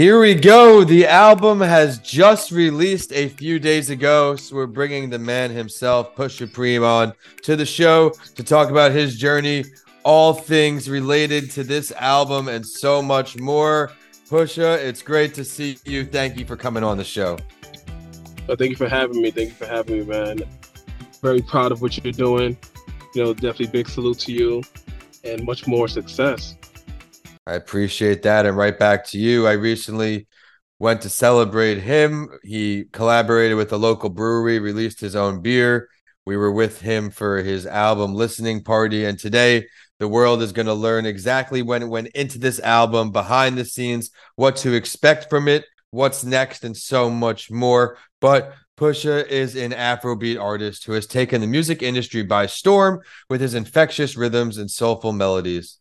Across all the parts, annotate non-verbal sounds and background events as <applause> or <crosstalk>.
Here we go. The album has just released a few days ago, so we're bringing the man himself, Pusha Preme, on to the show to talk about his journey, all things related to this album, and so much more. Pusha, it's great to see you. Thank you for coming on the show. Thank you for having me. Thank you for having me, man. Very proud of what you're doing. You know, definitely big salute to you, and much more success. I appreciate that. And right back to you. I recently went to celebrate him. He collaborated with a local brewery, released his own beer. We were with him for his album listening party. And today, the world is going to learn exactly when it went into this album, behind the scenes, what to expect from it, what's next, and so much more. But Pusha is an Afrobeat artist who has taken the music industry by storm with his infectious rhythms and soulful melodies.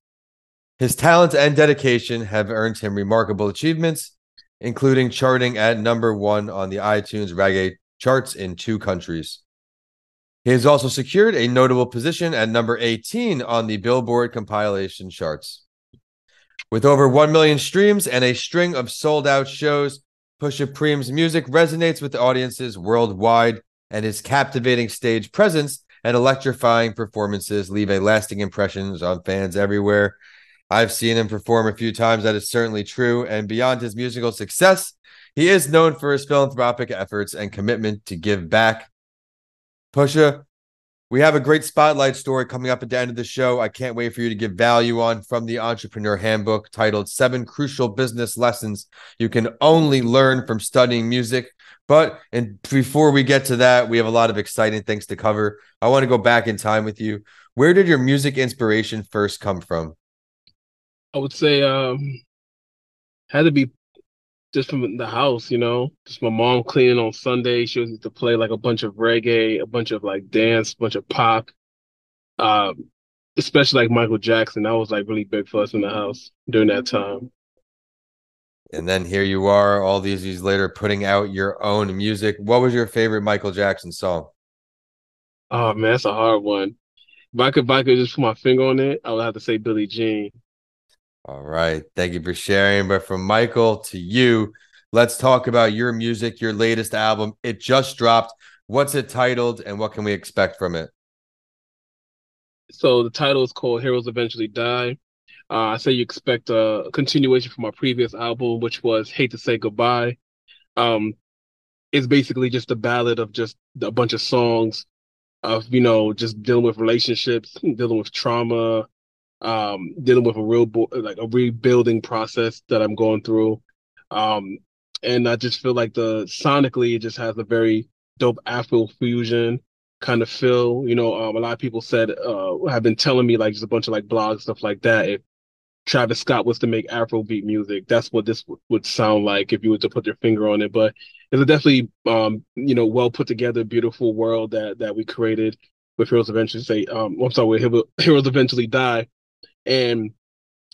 His talent and dedication have earned him remarkable achievements, including charting at number one on the iTunes reggae charts in two countries. He has also secured a notable position at number 18 on the Billboard compilation charts. With over 1 million streams and a string of sold out shows, Pusha Preme's music resonates with audiences worldwide, and his captivating stage presence and electrifying performances leave a lasting impressions on fans everywhere. I've seen him perform a few times. That is certainly true. And beyond his musical success, he is known for his philanthropic efforts and commitment to give back. Pusha, we have a great spotlight story coming up at the end of the show. I can't wait for you to give value on from the Entrepreneur Handbook titled Seven Crucial Business Lessons You Can Only Learn from Studying Music. But and before we get to that, we have a lot of exciting things to cover. I want to go back in time with you. Where did your music inspiration first come from? I would say um had to be just from the house, you know. Just my mom cleaning on Sunday. She was used to play like a bunch of reggae, a bunch of like dance, a bunch of pop. Um, especially like Michael Jackson. That was like really big for us in the house during that time. And then here you are, all these years later, putting out your own music. What was your favorite Michael Jackson song? Oh man, that's a hard one. If I could, if I could just put my finger on it, I would have to say Billie Jean. All right. Thank you for sharing. But from Michael to you, let's talk about your music, your latest album. It just dropped. What's it titled and what can we expect from it? So the title is called Heroes Eventually Die. Uh, I say you expect a continuation from our previous album, which was Hate to Say Goodbye. Um, it's basically just a ballad of just a bunch of songs of, you know, just dealing with relationships, dealing with trauma, um, dealing with a real bo- like a rebuilding process that I'm going through. Um, and I just feel like the sonically it just has a very dope Afro fusion kind of feel. You know, um, a lot of people said uh, have been telling me like just a bunch of like blogs stuff like that. If Travis Scott was to make Afrobeat music, that's what this w- would sound like if you were to put your finger on it. But it's a definitely um, you know well put together, beautiful world that that we created with Heroes Eventually Say. Um, I'm sorry, with <laughs> Heroes Eventually Die and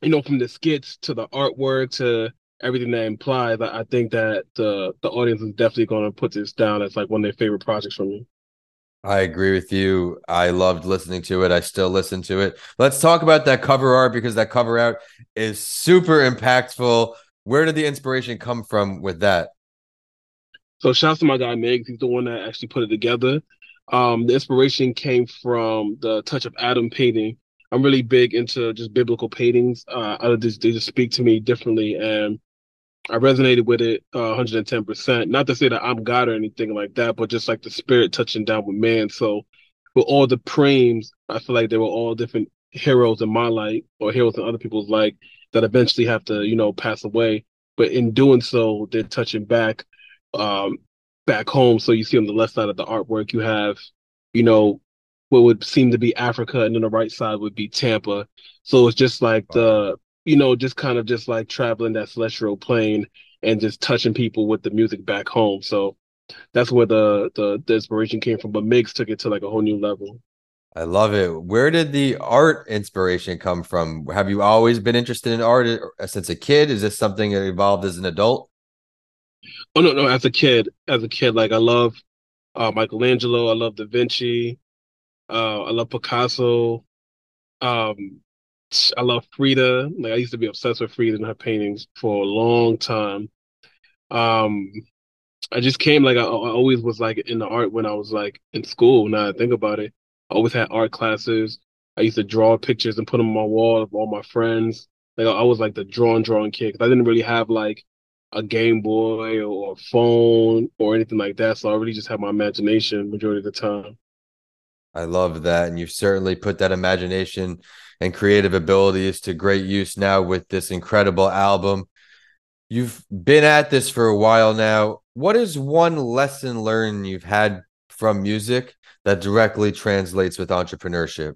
you know from the skits to the artwork to everything that implies i think that the the audience is definitely going to put this down as like one of their favorite projects from me I agree with you. I loved listening to it. I still listen to it. Let's talk about that cover art because that cover art is super impactful. Where did the inspiration come from with that? So shouts to my guy Meg. He's the one that actually put it together. Um, the inspiration came from the Touch of Adam painting I'm really big into just biblical paintings. Uh, I just, they just speak to me differently, and I resonated with it uh, 110%. Not to say that I'm God or anything like that, but just like the spirit touching down with man. So with all the preems, I feel like they were all different heroes in my life or heroes in other people's life that eventually have to, you know, pass away. But in doing so, they're touching back, um, back home. So you see on the left side of the artwork, you have, you know, what would seem to be Africa, and then the right side would be Tampa. So it's just like the you know, just kind of just like traveling that celestial plane and just touching people with the music back home. So that's where the the, the inspiration came from. But Migs took it to like a whole new level. I love it. Where did the art inspiration come from? Have you always been interested in art uh, since a kid? Is this something that evolved as an adult? Oh no, no. As a kid, as a kid, like I love uh, Michelangelo. I love Da Vinci. Uh, I love Picasso. Um, I love Frida. Like I used to be obsessed with Frida and her paintings for a long time. Um, I just came like I, I, always was like in the art when I was like in school. Now I think about it, I always had art classes. I used to draw pictures and put them on my wall of all my friends. Like I was like the drawing drawing kid because I didn't really have like a Game Boy or a phone or anything like that. So I really just had my imagination majority of the time. I love that. And you've certainly put that imagination and creative abilities to great use now with this incredible album. You've been at this for a while now. What is one lesson learned you've had from music that directly translates with entrepreneurship?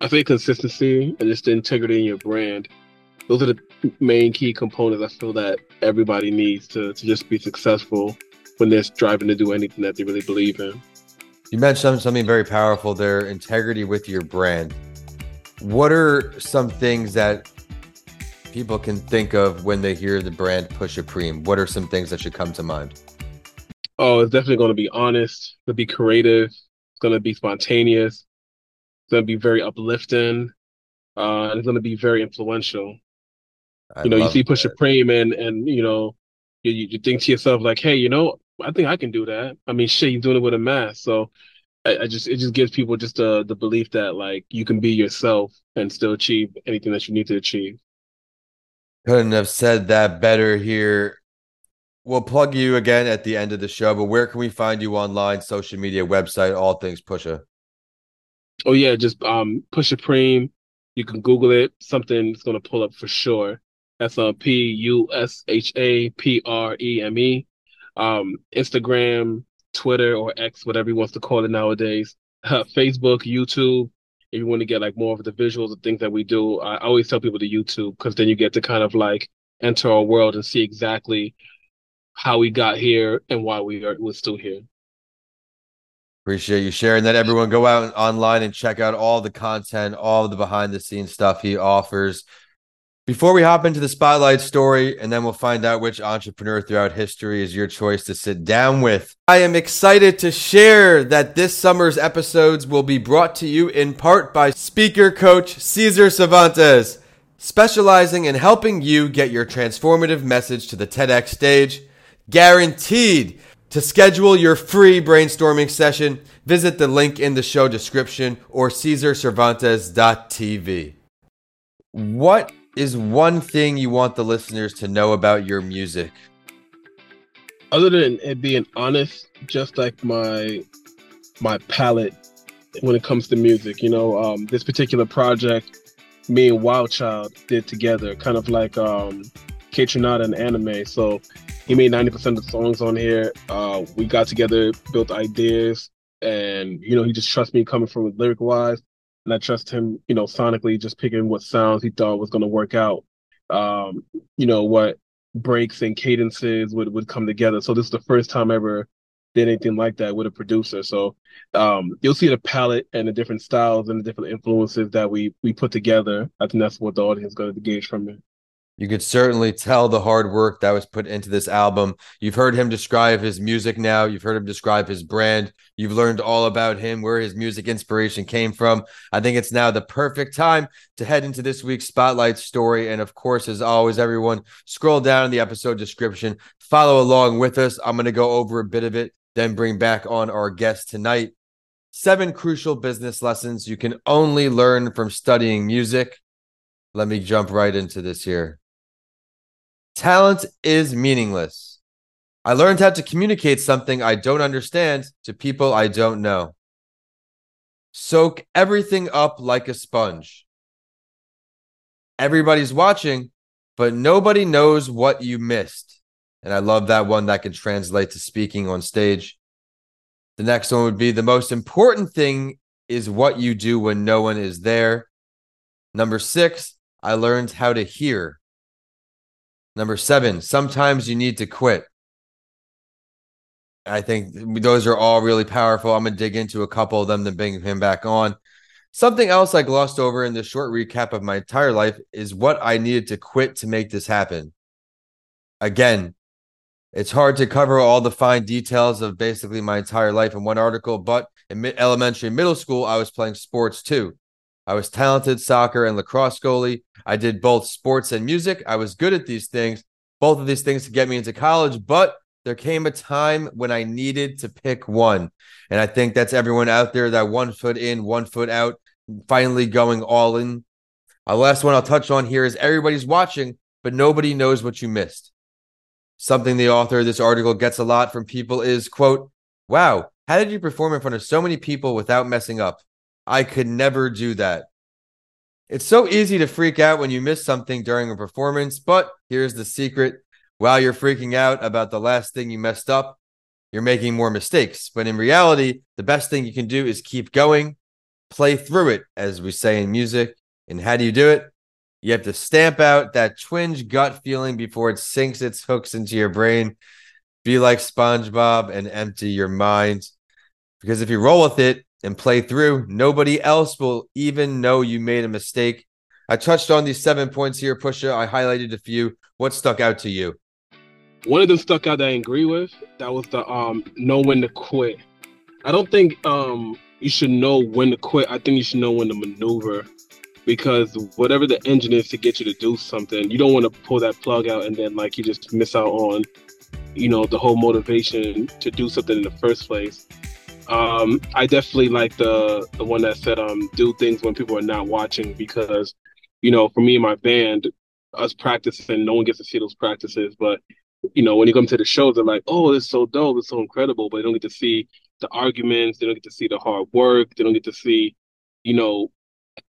I think consistency and just the integrity in your brand. Those are the main key components I feel that everybody needs to, to just be successful when they're striving to do anything that they really believe in. You mentioned something very powerful there integrity with your brand. What are some things that people can think of when they hear the brand Pusha Preme? What are some things that should come to mind? Oh, it's definitely going to be honest, to be creative, it's going to be spontaneous, it's going to be very uplifting, uh, and it's going to be very influential. I you know, you see Pusha Preme and and you know, you, you think to yourself like, hey, you know, I think I can do that. I mean, shit, you're doing it with a mask, so I, I just it just gives people just the the belief that like you can be yourself and still achieve anything that you need to achieve. Couldn't have said that better here. We'll plug you again at the end of the show, but where can we find you online, social media, website, all things Pusha? Oh yeah, just um Pusha Preme. You can Google it. Something's gonna pull up for sure. That's on P U S H A P R E M E. Um, Instagram, Twitter, or X, whatever he wants to call it nowadays. Uh, <laughs> Facebook, YouTube. If you want to get like more of the visuals and things that we do, I always tell people to YouTube because then you get to kind of like enter our world and see exactly how we got here and why we are we're still here. Appreciate you sharing that. Everyone, go out online and check out all the content, all the behind the scenes stuff he offers. Before we hop into the spotlight story, and then we'll find out which entrepreneur throughout history is your choice to sit down with, I am excited to share that this summer's episodes will be brought to you in part by speaker coach Cesar Cervantes, specializing in helping you get your transformative message to the TEDx stage. Guaranteed. To schedule your free brainstorming session, visit the link in the show description or CesarCervantes.tv. What is one thing you want the listeners to know about your music? Other than it being honest, just like my my palette when it comes to music, you know, um, this particular project, me and Wild Child did together, kind of like um, Kaytranada and Aminé. So he made 90% of the songs on here. Uh, we got together, built ideas, and you know, he just trusts me coming from lyric wise and I trust him, you know, sonically just picking what sounds he thought was going to work out. Um, you know, what breaks and cadences would would come together. So this is the first time I ever did anything like that with a producer. So um, you'll see the palette and the different styles and the different influences that we we put together. I think that's what the audience is going to gauge from it. You could certainly tell the hard work that was put into this album. You've heard him describe his music now. You've heard him describe his brand. You've learned all about him, where his music inspiration came from. I think it's now the perfect time to head into this week's spotlight story. And of course, as always, everyone, scroll down in the episode description, follow along with us. I'm going to go over a bit of it, then bring back on our guest tonight. Seven crucial business lessons you can only learn from studying music. Let me jump right into this here. Talent is meaningless. I learned how to communicate something I don't understand to people I don't know. Soak everything up like a sponge. Everybody's watching, but nobody knows what you missed. And I love that one that can translate to speaking on stage. The next one would be the most important thing is what you do when no one is there. Number six, I learned how to hear. Number seven, sometimes you need to quit. I think those are all really powerful. I'm going to dig into a couple of them to bring him back on. Something else I glossed over in this short recap of my entire life is what I needed to quit to make this happen. Again, it's hard to cover all the fine details of basically my entire life in one article, but in elementary and middle school, I was playing sports too. I was talented soccer and lacrosse goalie. I did both sports and music. I was good at these things, both of these things to get me into college, but there came a time when I needed to pick one. And I think that's everyone out there that one foot in, one foot out, finally going all in. A last one I'll touch on here is everybody's watching, but nobody knows what you missed. Something the author of this article gets a lot from people is, quote, wow, how did you perform in front of so many people without messing up? I could never do that. It's so easy to freak out when you miss something during a performance, but here's the secret. While you're freaking out about the last thing you messed up, you're making more mistakes. But in reality, the best thing you can do is keep going, play through it, as we say in music. And how do you do it? You have to stamp out that twinge gut feeling before it sinks its hooks into your brain. Be like SpongeBob and empty your mind. Because if you roll with it, and play through. Nobody else will even know you made a mistake. I touched on these seven points here, Pusha. I highlighted a few. What stuck out to you? One of them stuck out that I agree with. That was the um know when to quit. I don't think um you should know when to quit. I think you should know when to maneuver because whatever the engine is to get you to do something, you don't want to pull that plug out and then like you just miss out on, you know, the whole motivation to do something in the first place. Um, I definitely like the the one that said um do things when people are not watching because, you know, for me and my band, us practicing, no one gets to see those practices. But you know, when you come to the shows, they're like, "Oh, it's so dope, it's so incredible," but they don't get to see the arguments, they don't get to see the hard work, they don't get to see, you know,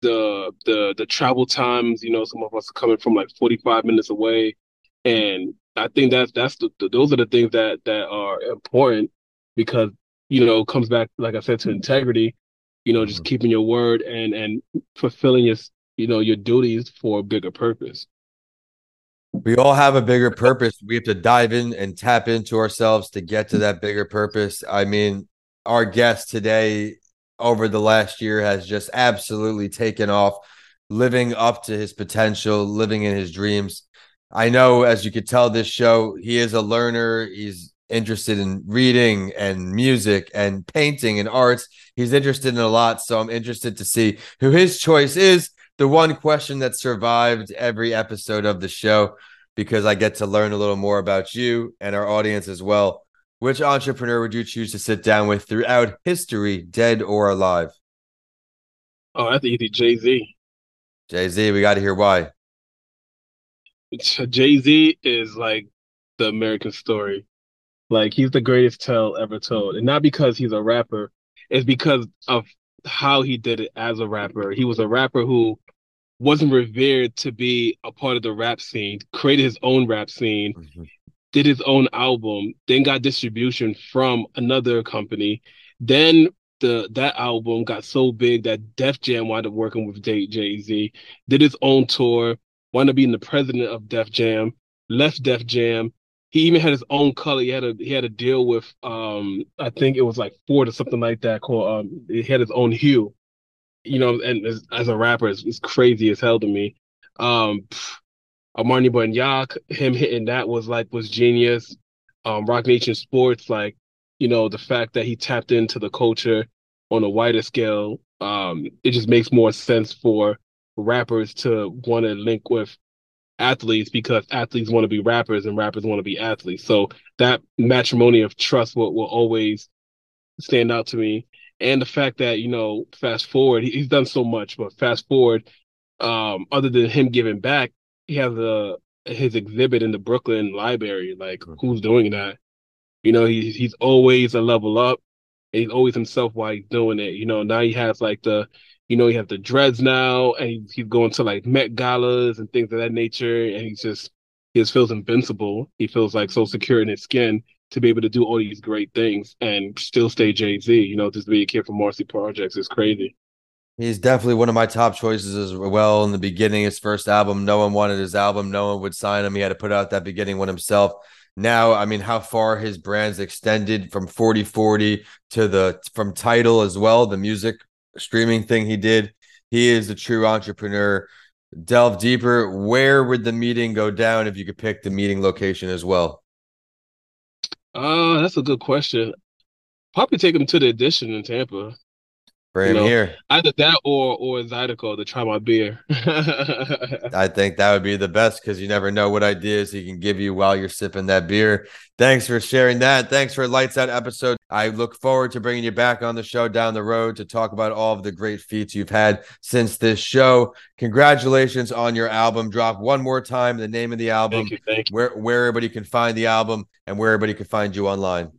the the the travel times. You know, some of us are coming from like forty five minutes away, and I think that's that's the, the those are the things that that are important because you know, comes back, like I said, to integrity, you know, just mm-hmm. keeping your word and and fulfilling your you know your duties for a bigger purpose. We all have a bigger purpose. We have to dive in and tap into ourselves to get to that bigger purpose. I mean, our guest today over the last year has just absolutely taken off, living up to his potential, living in his dreams. I know, as you could tell, this show, he is a learner. He's interested in reading and music and painting and arts. He's interested in a lot. So I'm interested to see who his choice is. The one question that survived every episode of the show, because I get to learn a little more about you and our audience as well. Which entrepreneur would you choose to sit down with throughout history, dead or alive? Oh, that's easy. Jay Z. Jay Z, we got to hear why. Jay Z is like the American story. Like he's the greatest tale ever told, and not because he's a rapper, it's because of how he did it as a rapper. He was a rapper who wasn't revered to be a part of the rap scene, created his own rap scene, mm-hmm. did his own album, then got distribution from another company. Then the that album got so big that Def Jam wound up working with Jay Z, did his own tour, wound up being the president of Def Jam, left Def Jam, he even had his own color. He had a he had a deal with um I think it was like Ford or something like that called um he had his own hue. You know, and as, as a rapper, it's, it's, crazy as hell to me. Um Armand de Brignac, him hitting that was like was genius. Um Roc Nation Sports, like, you know, the fact that he tapped into the culture on a wider scale, um, it just makes more sense for rappers to want to link with athletes because athletes want to be rappers and rappers want to be athletes. So that matrimony of trust will, will always stand out to me. And the fact that, you know, fast forward, he, he's done so much, but fast forward, um, other than him giving back, he has a his exhibit in the Brooklyn Library. Like, mm-hmm. who's doing that? You know, he's he's always a level up. he's always himself while he's doing it. You know, now he has like the you know, he has the dreads now, and he, he's going to like Met galas and things of that nature, and he's just he just feels invincible. He feels like so secure in his skin to be able to do all these great things and still stay Jay Z. You know, just be a kid from Marcy Projects is crazy. He's definitely one of my top choices as well. In the beginning, his first album, no one wanted his album, no one would sign him. He had to put out that beginning one himself. Now, I mean, how far his brand's extended from 4040 to the from Tidal as well, the music streaming thing he did. He is a true entrepreneur. Delve deeper. Where would the meeting go down if you could pick the meeting location as well? Uh, that's a good question. Probably take him to the Edition in Tampa. For him you know, here. Either that or or Zydeco to try my beer. <laughs> I think that would be the best because you never know what ideas he can give you while you're sipping that beer. Thanks for sharing that. Thanks for a lights out episode. I look forward to bringing you back on the show down the road to talk about all of the great feats you've had since this show. Congratulations on your album drop. One more time, the name of the album, thank you, thank you. where where everybody can find the album and where everybody can find you online.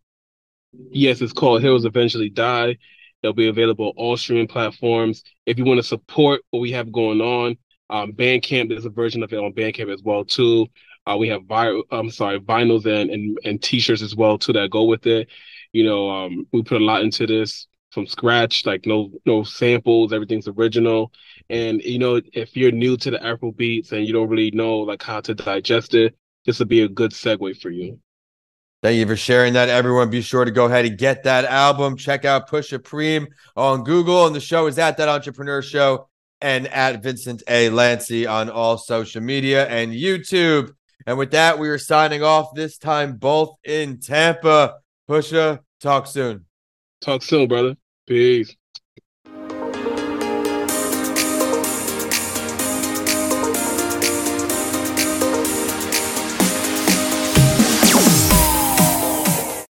Yes, it's called Heroes Eventually Die. It'll be available all streaming platforms. If you want to support what we have going on, um, Bandcamp there's a version of it on Bandcamp as well too. Uh, we have vi- I'm sorry, vinyls and, and and t-shirts as well too that go with it. You know, um, we put a lot into this from scratch, like no no samples, everything's original. And you know, if you're new to the Afro beats and you don't really know like how to digest it, this would be a good segue for you. Thank you for sharing that, everyone. Be sure to go ahead and get that album. Check out Pusha Preme on Google. And the show is at That Entrepreneur Show and at Vincent A. Lanci on all social media and YouTube. And with that, we are signing off this time, both in Tampa. Pusha, talk soon. Talk soon, brother. Peace.